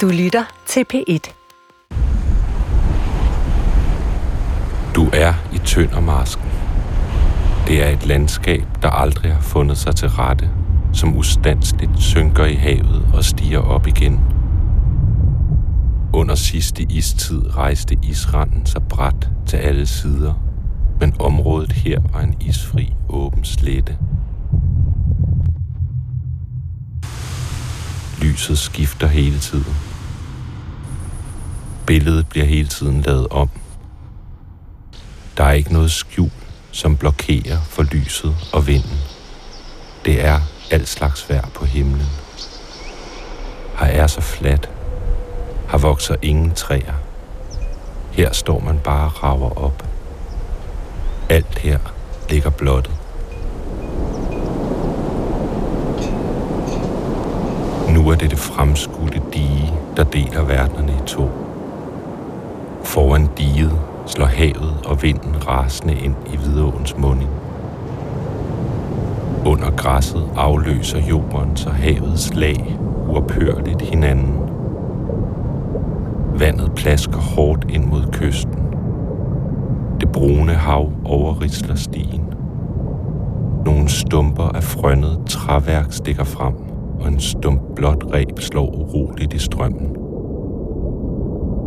Du lytter til P1. Du er i Tøndermarsken. Det er et landskab, der aldrig har fundet sig til rette, som ustandsligt synker i havet og stiger op igen. Under sidste istid rejste isranden sig bræt til alle sider, men området her var en isfri, åben slette. Lyset skifter hele tiden. Billedet bliver hele tiden lavet om. Der er ikke noget skjul, som blokerer for lyset og vinden. Det er alt slags vejr på himlen. Her er så fladt. Her vokser ingen træer. Her står man bare og rager op. Alt her ligger blottet. Nu er det det fremskudte dige, der deler verdenerne i to. Foran diget slår havet og vinden rasende ind i Hvidåens munding. Under græsset afløser jorden så havets lag uophørligt hinanden. Vandet plasker hårdt ind mod kysten. Det brune hav overrisler stien. Nogle stumper af frønnet træværk stikker frem, og en stump blåt reb slår uroligt i strømmen.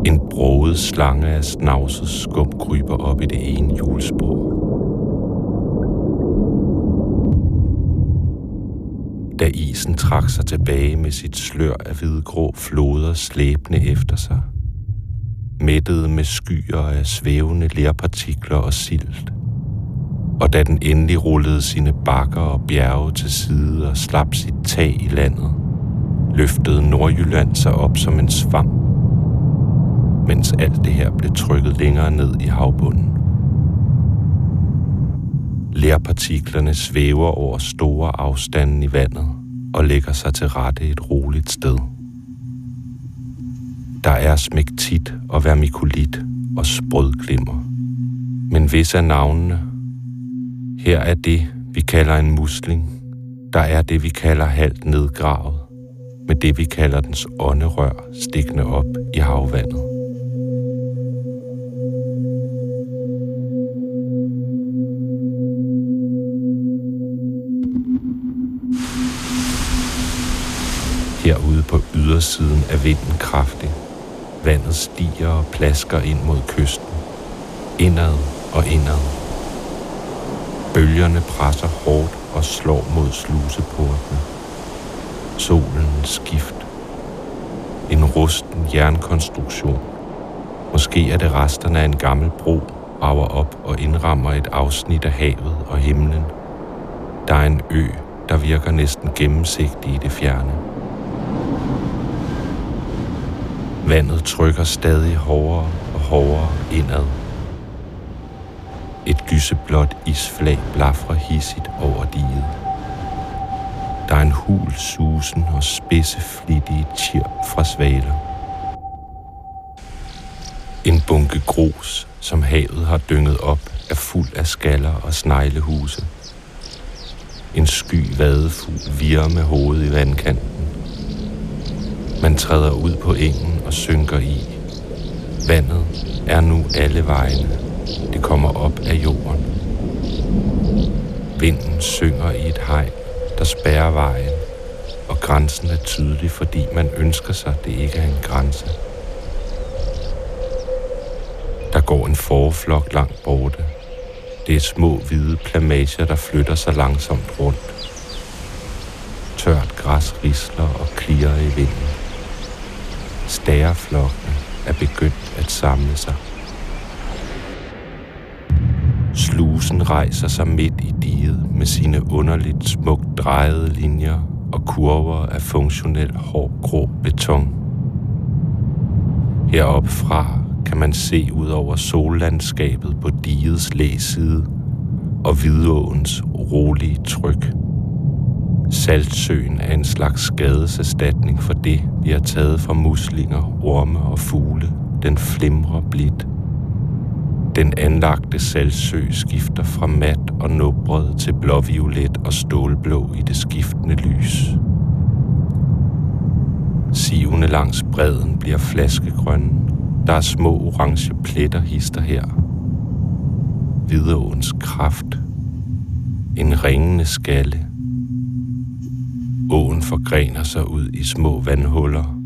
En broget slange af snavset skum kryber op i det ene hjulspor. Da isen trak sig tilbage med sit slør af hvidgrå floder slæbende efter sig, mættet med skyer af svævende lerpartikler og silt, og da den endelig rullede sine bakker og bjerge til side og slap sit tag i landet, løftede Nordjylland sig op som en svamp mens alt det her blev trykket længere ned i havbunden. Lærpartiklerne svæver over store afstande i vandet og lægger sig til rette et roligt sted. Der er smektit og vermikulit og sprødglimmer. Men hvis af navnene, her er det, vi kalder en musling, der er det, vi kalder halvt nedgravet, med det, vi kalder dens ånderør stikkende op i havvandet. Herude på ydersiden er vinden kraftig. Vandet stiger og plasker ind mod kysten. Indad og indad. Bølgerne presser hårdt og slår mod sluseportene. Solen skift. En rusten jernkonstruktion. Måske er det resterne af en gammel bro, rager op og indrammer et afsnit af havet og himlen. Der er en ø, der virker næsten gennemsigtig i det fjerne. Vandet trykker stadig hårdere og hårdere indad. Et lyseblåt isflag blafrer hissigt over diget. Der er en hul susen og spidse flittige chirp fra svaler. En bunke grus, som havet har dynget op, er fuld af skaller og sneglehuse. En sky vadefugl virer med hovedet i vandkanten. Man træder ud på engen og synker i. Vandet er nu alle vejene. Det kommer op af jorden. Vinden synger i et hegn, der spærrer vejen, og grænsen er tydelig, fordi man ønsker sig, det ikke er en grænse. Der går en forflok langt borte. Det er små hvide plamager, der flytter sig langsomt rundt. Tørt græs risler og klirer i vinden. Stæreflokkene er begyndt at samle sig. Slusen rejser sig midt i diget med sine underligt smukt drejede linjer og kurver af funktionel hård grå beton. Heroppe fra kan man se ud over sollandskabet på digets læside og Hvidåens rolige tryk. Saltsøen er en slags skadeserstatning for det, vi har taget fra muslinger, orme og fugle. Den flimrer blidt. Den anlagte saltsø skifter fra mat og nubret til blåviolet og stålblå i det skiftende lys. Sivene langs bredden bliver flaskegrønne. Der er små orange pletter hister her. Hvidåens kraft. En ringende skalle. Åen forgrener sig ud i små vandhuller.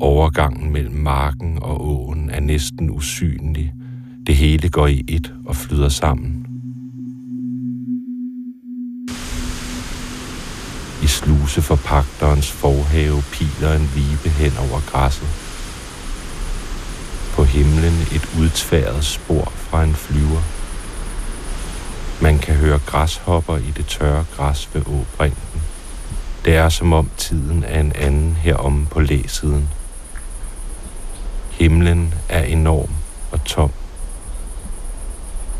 Overgangen mellem marken og åen er næsten usynlig. Det hele går i et og flyder sammen. I sluse forpagterens forhave piler en vibe hen over græsset. På himlen et udtværet spor fra en flyver. Man kan høre græshopper i det tørre græs ved åbrinken. Det er som om tiden er en anden heromme på læsiden. Himlen er enorm og tom.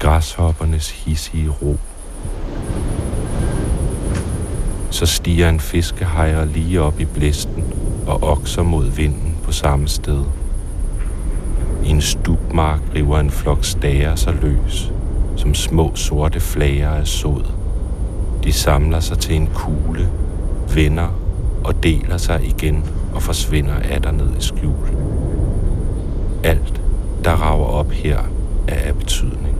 Græshoppernes hissige ro så stiger en fiskehejer lige op i blæsten og okser mod vinden på samme sted. I en stubmark river en flok stager sig løs, som små sorte flager af sod. De samler sig til en kugle, vender og deler sig igen og forsvinder atter ned i skjul. Alt, der rager op her, er af betydning.